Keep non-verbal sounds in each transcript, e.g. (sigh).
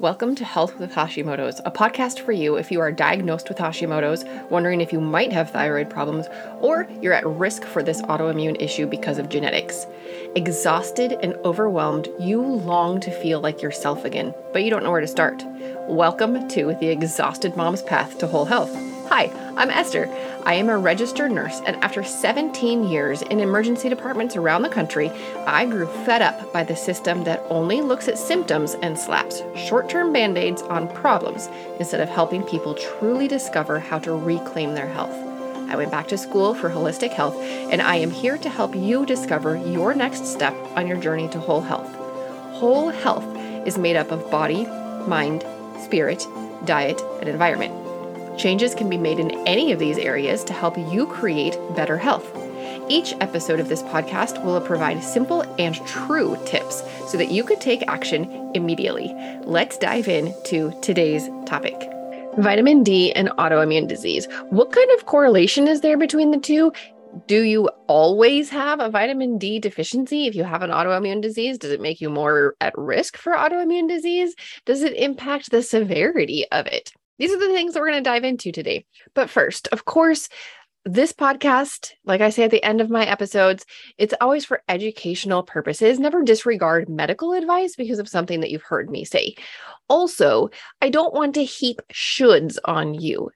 Welcome to Health with Hashimoto's, a podcast for you if you are diagnosed with Hashimoto's, wondering if you might have thyroid problems, or you're at risk for this autoimmune issue because of genetics. Exhausted and overwhelmed, you long to feel like yourself again, but you don't know where to start. Welcome to the Exhausted Mom's Path to Whole Health. Hi, I'm Esther. I am a registered nurse, and after 17 years in emergency departments around the country, I grew fed up by the system that only looks at symptoms and slaps short term band aids on problems instead of helping people truly discover how to reclaim their health. I went back to school for holistic health, and I am here to help you discover your next step on your journey to whole health. Whole health is made up of body, mind, spirit, diet, and environment. Changes can be made in any of these areas to help you create better health. Each episode of this podcast will provide simple and true tips so that you could take action immediately. Let's dive into today's topic. Vitamin D and autoimmune disease. What kind of correlation is there between the two? Do you always have a vitamin D deficiency if you have an autoimmune disease? Does it make you more at risk for autoimmune disease? Does it impact the severity of it? These are the things that we're going to dive into today. But first, of course, this podcast, like I say at the end of my episodes, it's always for educational purposes. Never disregard medical advice because of something that you've heard me say. Also, I don't want to heap shoulds on you.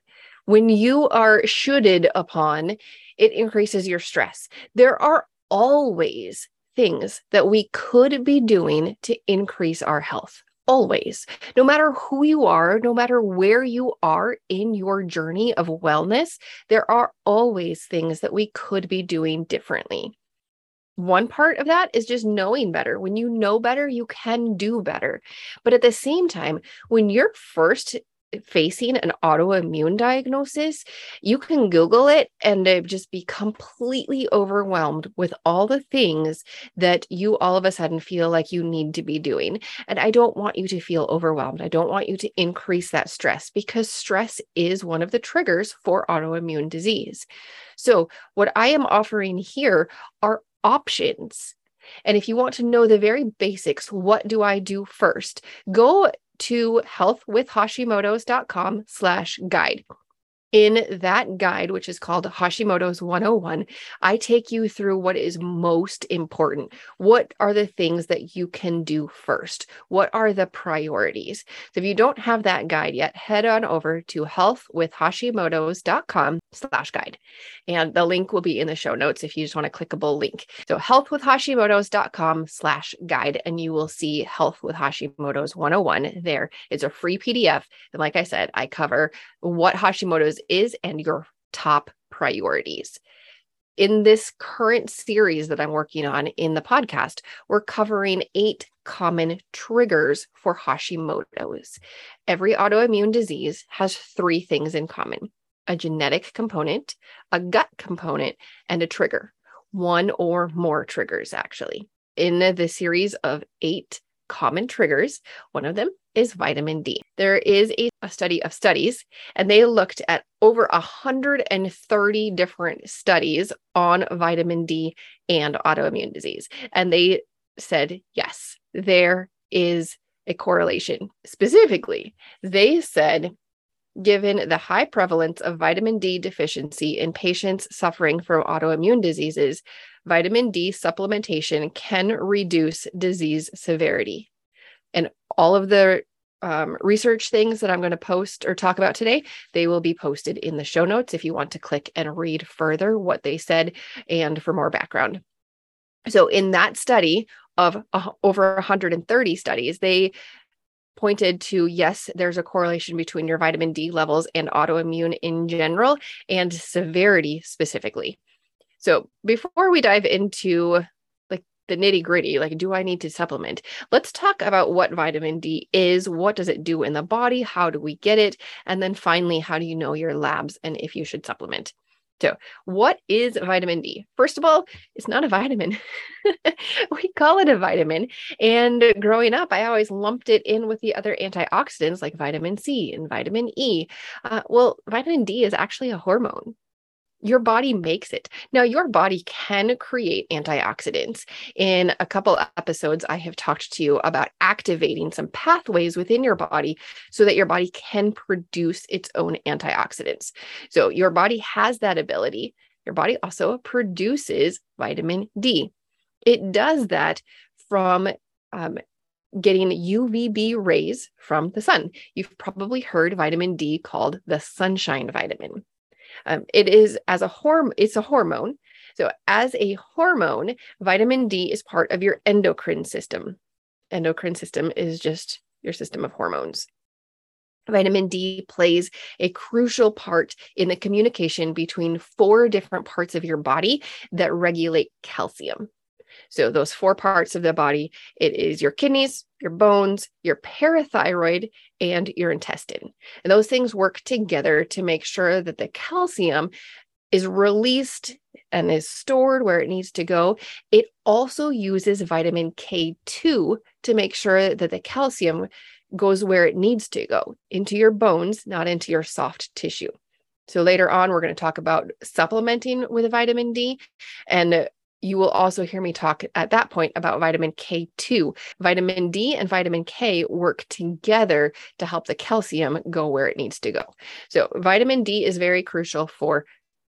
When you are shoulded upon, it increases your stress. There are always things that we could be doing to increase our health always, no matter who you are, no matter where you are in your journey of wellness, there are always things that we could be doing differently. One part of that is just knowing better. When you know better, you can do better. But at the same time, when you're first facing an autoimmune diagnosis, you can Google it and just be completely overwhelmed with all the things that you all of a sudden feel like you need to be doing. And I don't want you to feel overwhelmed. I don't want you to increase that stress because stress is one of the triggers for autoimmune disease. So, what I am offering here are options. And if you want to know the very basics, what do I do first? Go to healthwithhashimotos.com slash guide. In that guide, which is called Hashimoto's 101, I take you through what is most important. What are the things that you can do first? What are the priorities? So if you don't have that guide yet, head on over to healthwithhashimotos.com slash guide. And the link will be in the show notes if you just want a clickable link. So healthwithhashimotos.com slash guide, and you will see Health with Hashimoto's 101 there. It's a free PDF. And like I said, I cover what Hashimoto's is and your top priorities. In this current series that I'm working on in the podcast, we're covering eight common triggers for Hashimoto's. Every autoimmune disease has three things in common a genetic component, a gut component, and a trigger. One or more triggers, actually. In the series of eight common triggers, one of them is vitamin D. There is a, a study of studies, and they looked at over 130 different studies on vitamin D and autoimmune disease. And they said, yes, there is a correlation. Specifically, they said, given the high prevalence of vitamin D deficiency in patients suffering from autoimmune diseases, vitamin D supplementation can reduce disease severity and all of the um, research things that I'm going to post or talk about today, they will be posted in the show notes if you want to click and read further what they said and for more background. So, in that study of uh, over 130 studies, they pointed to yes, there's a correlation between your vitamin D levels and autoimmune in general and severity specifically. So, before we dive into like the nitty gritty like do i need to supplement let's talk about what vitamin d is what does it do in the body how do we get it and then finally how do you know your labs and if you should supplement so what is vitamin d? First of all it's not a vitamin. (laughs) We call it a vitamin. And growing up i always lumped it in with the other antioxidants like vitamin c and vitamin e. Uh, well vitamin d is actually a hormone Your body makes it. Now, your body can create antioxidants. In a couple episodes, I have talked to you about activating some pathways within your body so that your body can produce its own antioxidants. So, your body has that ability. Your body also produces vitamin D. It does that from um, getting UVB rays from the sun. You've probably heard vitamin D called the sunshine vitamin. Um, it is as a hormone, it's a hormone. So, as a hormone, vitamin D is part of your endocrine system. Endocrine system is just your system of hormones. Vitamin D plays a crucial part in the communication between four different parts of your body that regulate calcium. So, those four parts of the body it is your kidneys, your bones, your parathyroid, and your intestine. And those things work together to make sure that the calcium is released and is stored where it needs to go. It also uses vitamin K2 to make sure that the calcium goes where it needs to go into your bones, not into your soft tissue. So later on, we're going to talk about supplementing with vitamin D. And you will also hear me talk at that point about vitamin K2. Vitamin D and vitamin K work together to help the calcium go where it needs to go. So, vitamin D is very crucial for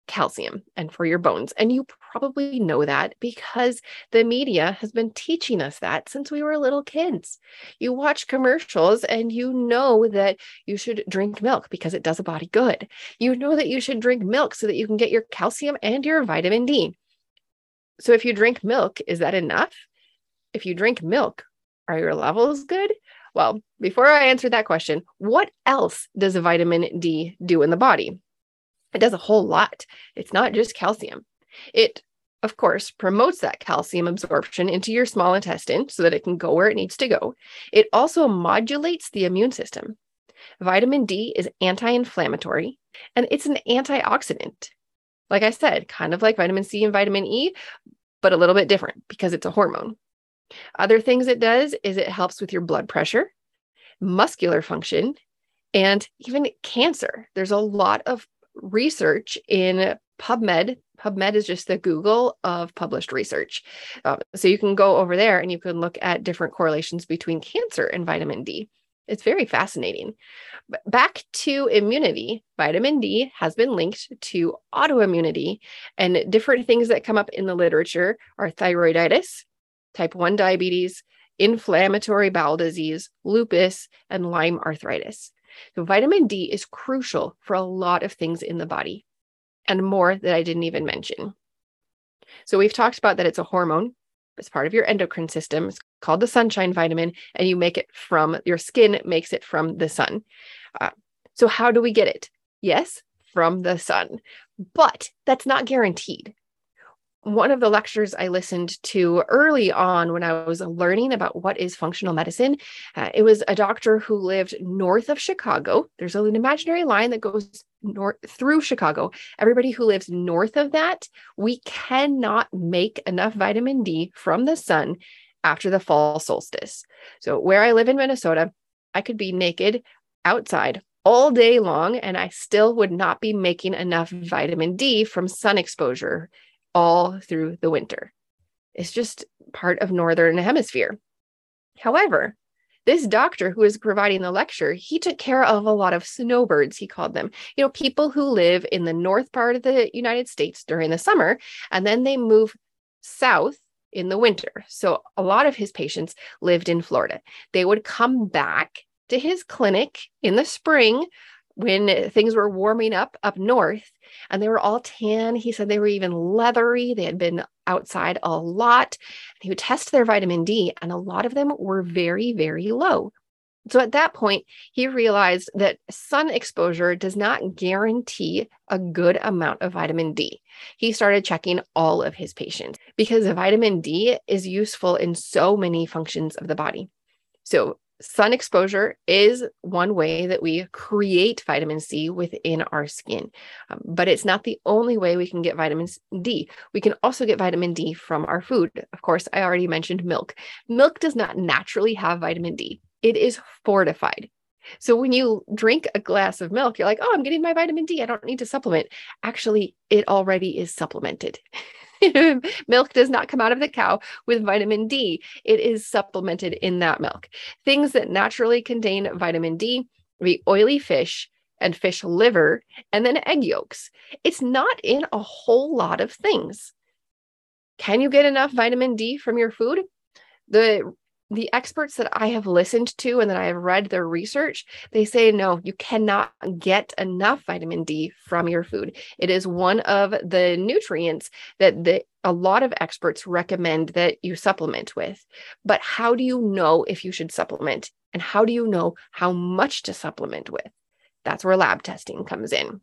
calcium and for your bones. And you probably know that because the media has been teaching us that since we were little kids. You watch commercials and you know that you should drink milk because it does a body good. You know that you should drink milk so that you can get your calcium and your vitamin D. So if you drink milk, is that enough? If you drink milk, are your levels good? Well, before I answer that question, what else does vitamin D do in the body? It does a whole lot. It's not just calcium. It, of course, promotes that calcium absorption into your small intestine so that it can go where it needs to go. It also modulates the immune system. Vitamin D is anti inflammatory and it's an antioxidant like I said, kind of like vitamin C and vitamin E, but a little bit different because it's a hormone. Other things it does is it helps with your blood pressure, muscular function, and even cancer. There's a lot of research in PubMed. PubMed is just the Google of published research. Um, so you can go over there and you can look at different correlations between cancer and vitamin D. It's very fascinating. Back to immunity, vitamin D has been linked to autoimmunity, and different things that come up in the literature are thyroiditis, type 1 diabetes, inflammatory bowel disease, lupus, and Lyme arthritis. So, vitamin D is crucial for a lot of things in the body and more that I didn't even mention. So, we've talked about that it's a hormone, it's part of your endocrine system. It's called the sunshine vitamin, and you make it from your skin makes it from the sun. Uh, so, how do we get it? Yes, from the sun, but that's not guaranteed one of the lectures I listened to early on when I was learning about what is functional medicine, uh, it was a doctor who lived north of Chicago. There's an imaginary line that goes north through Chicago. Everybody who lives north of that, we cannot make enough vitamin D from the sun after the fall solstice. So where I live in Minnesota, I could be naked outside all day long and I still would not be making enough vitamin D from sun exposure all through the winter. It's just part of northern hemisphere. However, this doctor who was providing the lecture, he took care of a lot of snowbirds, he called them. You know, people who live in the north part of the United States during the summer, and then they move south in the winter. So a lot of his patients lived in Florida. They would come back to his clinic in the spring when things were warming up up north and they were all tan. He said they were even leathery. They had been outside a lot. He would test their vitamin D, and a lot of them were very, very low. So at that point, he realized that sun exposure does not guarantee a good amount of vitamin D. He started checking all of his patients because vitamin D is useful in so many functions of the body. So, sun exposure is one way that we create vitamin C within our skin, um, but it's not the only way we can get vitamin D. We can also get vitamin D from our food. Of course, I already mentioned milk. Milk does not naturally have vitamin D, it is fortified. So when you drink a glass of milk, you're like, oh, I'm getting my vitamin D. I don't need to supplement. Actually, it already is supplemented. (laughs) (laughs) milk does not come out of the cow with vitamin D. It is supplemented in that milk. Things that naturally contain vitamin D, the oily fish and fish liver, and then egg yolks. It's not in a whole lot of things. Can you get enough vitamin D from your food? The the experts that I have listened to and that I have read their research, they say no, you cannot get enough vitamin D from your food. It is one of the nutrients that the, a lot of experts recommend that you supplement with. But how do you know if you should supplement? And how do you know how much to supplement with? That's where lab testing comes in.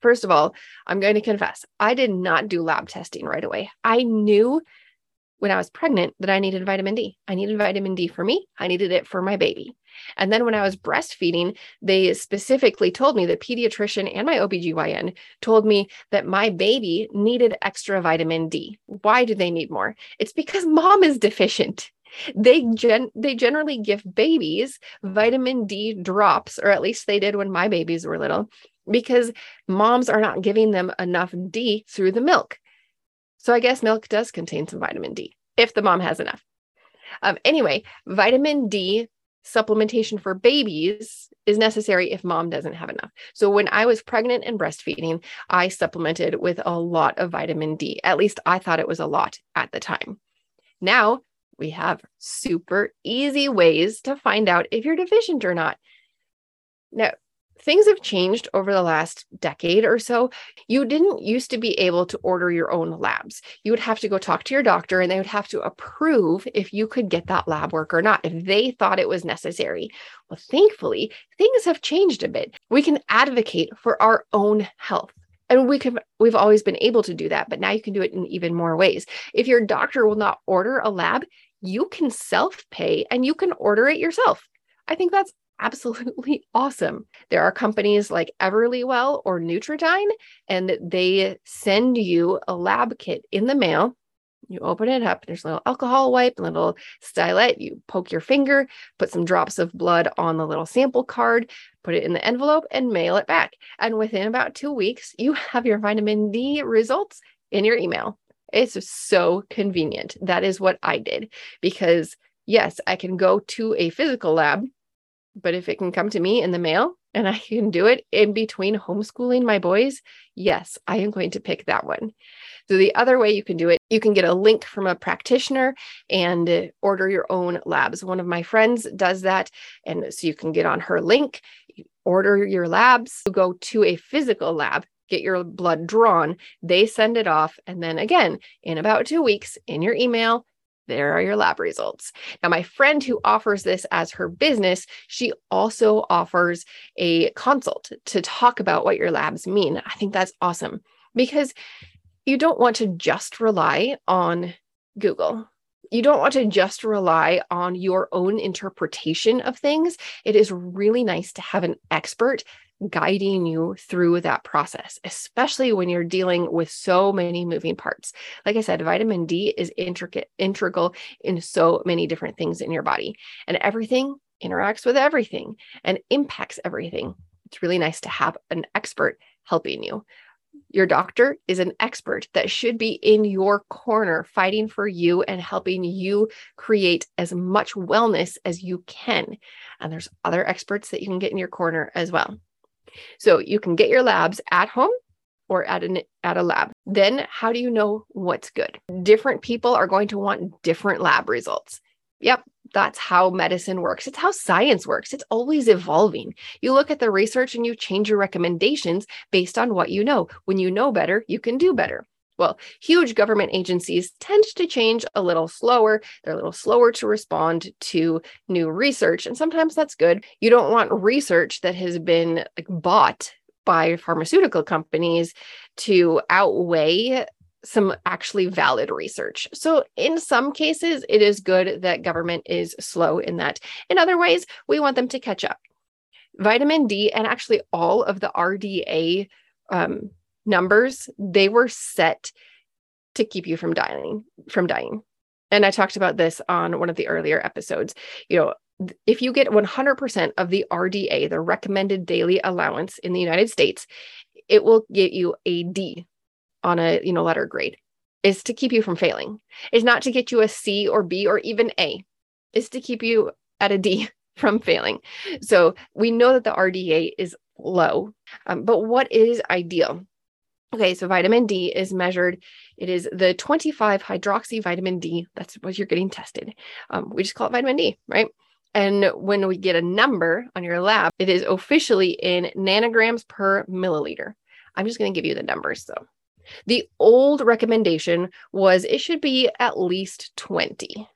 First of all, I'm going to confess, I did not do lab testing right away. I knew when I was pregnant that I needed vitamin D. I needed vitamin D for me, I needed it for my baby. And then when I was breastfeeding, they specifically told me the pediatrician and my OBGYN told me that my baby needed extra vitamin D. Why do they need more? It's because (laughs) mom is deficient. They gen they generally give babies vitamin D drops, or at least they did when my babies were little, because moms are not giving them enough D through the milk. So I guess milk does contain some vitamin D if the mom has enough. Um, anyway, vitamin D supplementation for babies is necessary if mom doesn't have enough. So when I was pregnant and breastfeeding, I supplemented with a lot of vitamin D. At least I thought it was a lot at the time. Now we have super easy ways to find out if you're deficient or not. Now, things have changed over the last decade or so. You didn't used to be able to order your own labs. You would have to go talk to your doctor and they would have to approve if you could get that lab work or not, if they thought it was necessary. Well, thankfully, things have changed a bit. We can advocate for our own health. And we can we've always been able to do that, but now you can do it in even more ways. If your doctor will not order a lab, you can self-pay and you can order it yourself. I think that's absolutely (laughs) awesome. There are companies like Everlywell or Nutridyne, and they send you a lab kit in the mail. You open it up, there's a little alcohol wipe, a little stylet. You poke your finger, put some drops of blood on the little sample card, put it in the envelope, and mail it back. And within about two weeks, you (laughs) have your vitamin D results in your email. It's so convenient. That is what I did because, yes, I can go to a physical lab but if it can come to me in the mail and I can do it in between homeschooling my boys, yes, I am going to pick that one. So, the other way you can do it, you can get a link from a practitioner and order your own labs. One of my friends does that. And so you can get on her link, order your labs, go to a physical lab, get your blood drawn. They send it off. And then again, in about two weeks, in your email, there are your lab results. Now, my friend who offers this as her business, she also offers a consult to talk about what your labs mean. I think that's awesome because you don't want to just rely on Google. You don't want to just rely on your own interpretation of things. It is really nice to have an expert guiding you through that process, especially when you're dealing with so many moving parts. Like I said, vitamin D is intricate, integral in so many different things in your body, and everything interacts with everything and impacts everything. It's really nice to have an expert helping you. Your doctor is an expert that should be in your corner, fighting for you and helping you create as much wellness as you can. And there's other experts that you can get in your corner as well. So you can get your labs at home or at an at a lab. Then how do you know what's good? Different people are going to want different lab results. Yep, that's how medicine works. It's how science works. It's always evolving. You look at the research and you change your recommendations based on what you know. When you know better, you can do better. Well, huge government agencies tend to change a little slower. They're a little slower to respond to new research. And sometimes that's good. You don't want research that has been like, bought by pharmaceutical companies to outweigh some actually valid research. So, in some cases, it is good that government is slow in that. In other ways, we want them to catch up. Vitamin D and actually all of the RDA um, numbers, they were set to keep you from dying, from dying. And I talked about this on one of the earlier episodes. You know, if you get 100% of the RDA, the recommended daily allowance in the United States, it will get you a D on a, you know, letter grade. Is to keep you from failing. Is not to get you a C or B or even A. Is to keep you at a D (laughs) from failing. So we know that the RDA is low, um, but what is ideal? Okay, so vitamin D is measured. It is the 25 hydroxy vitamin D. That's what you're getting tested. Um, we just call it vitamin D, right? And when we get a number on your lab, it is officially in nanograms per milliliter. I'm just going to give you the numbers though. The old recommendation was it should be at least 20.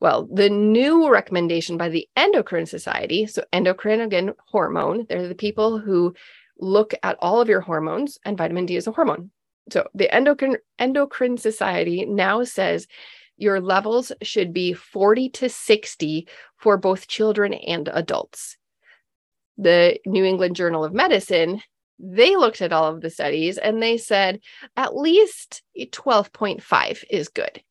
Well, the new recommendation by the Endocrine Society, so endocrine, again, hormone, they're the people who look at all of your hormones, and vitamin D is a hormone. So the Endocrine, Endocrine Society now says your levels should be 40 to 60 for both children and adults. The New England Journal of Medicine, they looked at all of the studies and they said at least 12.5 is good.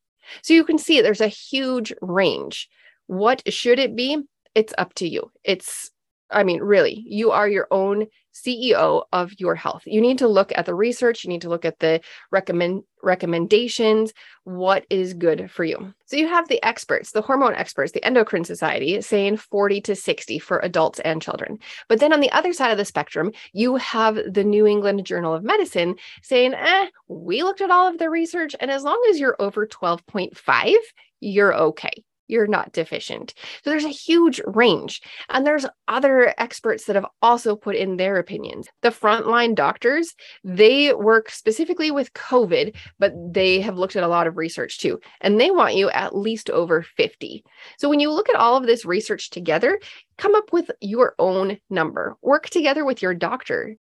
So you can see there's a huge range. What should it be? It's up to you. It's, I mean, really, you are your own CEO of your health. You need to look at the research, you need to look at the recommend recommendations, what is good for you. So you have the experts, the hormone experts, the endocrine society saying 40 to 60 for adults and children. But then on the other side of the spectrum, you have the New England Journal of Medicine saying, "Eh, we looked at all of the research and as long as you're over 12.5, you're okay you're not deficient. So there's a huge range. And there's other experts that have also put in their opinions. The frontline doctors, they work specifically with COVID, but they have looked at a lot of research too. And they want you at least over 50. So when you look at all of this research together, come up with your own number. Work together with your doctor.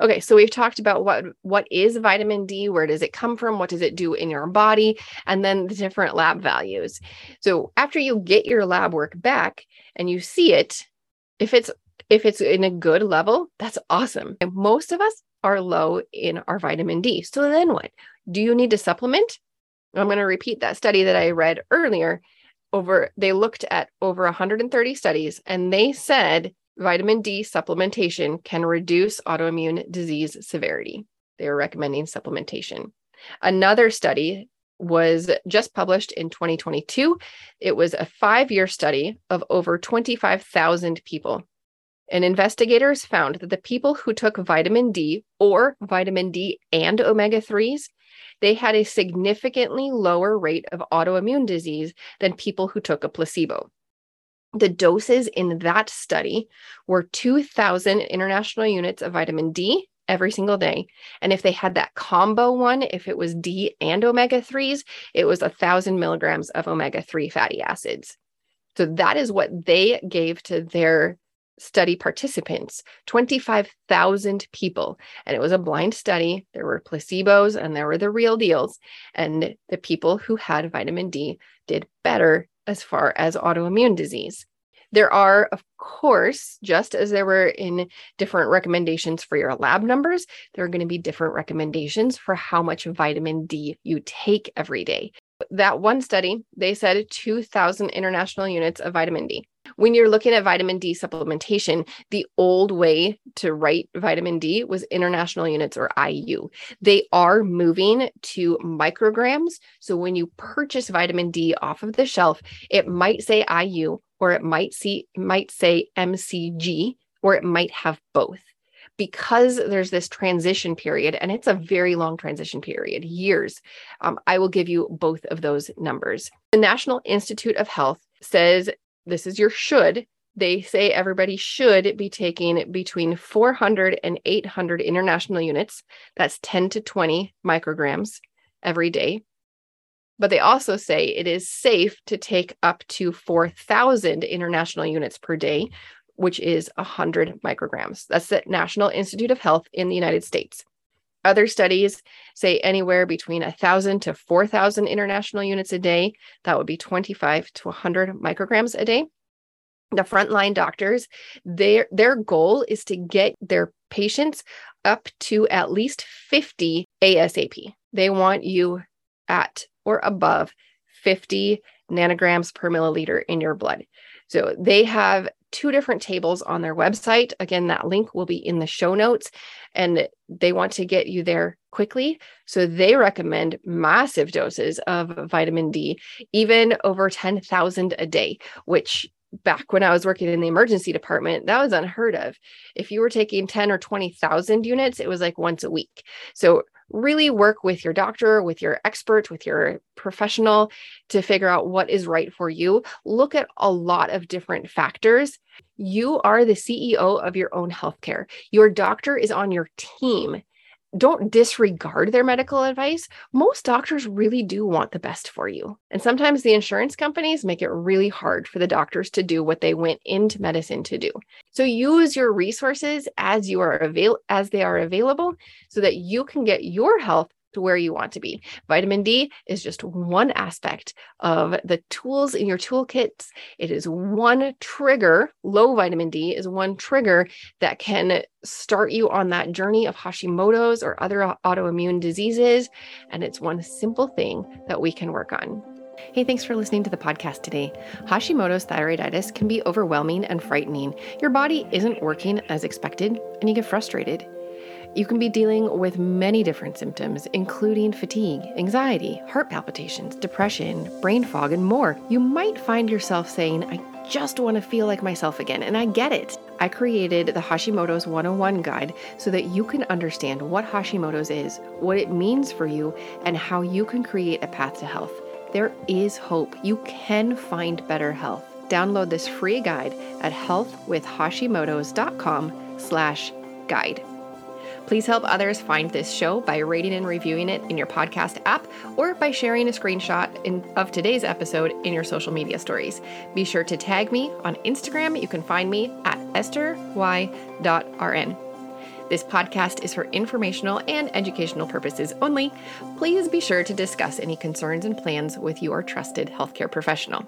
Okay, so we've talked about what what is vitamin D, where does it come from, what does it do in your body, and then the different lab values. So after you get your lab work back and you see it, if it's if it's in a good level, that's awesome. And most of us are low in our vitamin D. So then what? Do you need to supplement? I'm going to repeat that study that I read earlier. Over they looked at over 130 studies and they said vitamin D supplementation can reduce autoimmune disease severity. They are recommending supplementation. Another study was just published in 2022. It was a five year study of over 25,000 people. And investigators found that the people who took vitamin D or vitamin D and omega 3s, they had a significantly lower rate of autoimmune disease than people who took a placebo. The doses in that study were 2,000 international units of vitamin D every single day. And if they had that combo one, if it was D and omega 3s, it was thousand milligrams of omega 3 fatty acids. So that is what they gave to their study participants 25,000 people. And it was a blind study. There were placebos and there were the real deals. And the people who had vitamin D did better as far as autoimmune disease. There are, of course, just as there were in different recommendations for your lab numbers, there are going to be different recommendations for how much vitamin D you take every day. That one study, they said 2,000 international units of vitamin D. When you're looking at vitamin D supplementation, the old way to write vitamin D was international units or IU. They are moving to micrograms. So when you purchase vitamin D off of the shelf, it might say IU or it might see might say MCG or it might have both because there's this transition period and it's a very long transition period years um, i will give you both of those numbers. The national institute of health says this is your should. They say everybody should be taking between 400 and 800 international units. That's 10 to 20 micrograms every day. But they also say it is safe to take up to 4,000 international units per day, which is 100 micrograms. That's the National Institute of Health in the United States. Other studies say anywhere between 1,000 to 4,000 international units a day. That would be 25 to 100 micrograms a day. The frontline doctors, their, their goal is to get their patients up to at least 50 ASAP. They want you at or above 50 nanograms per milliliter in your blood. So they have two different tables on their website. Again, that link will be in the show notes and they want to get you there quickly. So they recommend massive doses of vitamin D, even over 10,000 a day, which back when I was working in the emergency department, that was unheard of. If you were taking 10 or 20,000 units, it was like once a week. So really work with your doctor, with your expert, with your professional to figure out what is right for you. Look at a lot of different factors. You are the CEO of your own healthcare. Your doctor is on your team don't disregard their medical advice. Most doctors really do want the best for you. And sometimes the insurance companies make it really hard for the doctors to do what they went into medicine to do. So use your resources as you are avail- as they are available so that you can get your health where you want to be. Vitamin D is just one aspect of the tools in your toolkits. It is one trigger, low vitamin D is one trigger that can start you on that journey of Hashimoto's or other autoimmune diseases. And it's one simple thing that we can work on. Hey, thanks for listening to the podcast today. Hashimoto's thyroiditis can be overwhelming and frightening. Your body isn't working as expected, and you get frustrated. You can be dealing with many different symptoms, including fatigue, anxiety, heart palpitations, depression, brain fog, and more. You might find yourself saying, I just want to feel like myself again, and I get it. I created the Hashimoto's 101 guide so that you can understand what Hashimoto's is, what it means for you, and how you can create a path to health. There is hope. You can find better health. Download this free guide at healthwithhashimotos.com slash guide. Please help others find this show by rating and reviewing it in your podcast app or by sharing a screenshot in, of today's episode in your social media stories. Be sure to tag me on Instagram. You can find me at estherY.rn. This podcast is for informational and educational purposes only. Please be sure to discuss any concerns and plans with your trusted healthcare professional.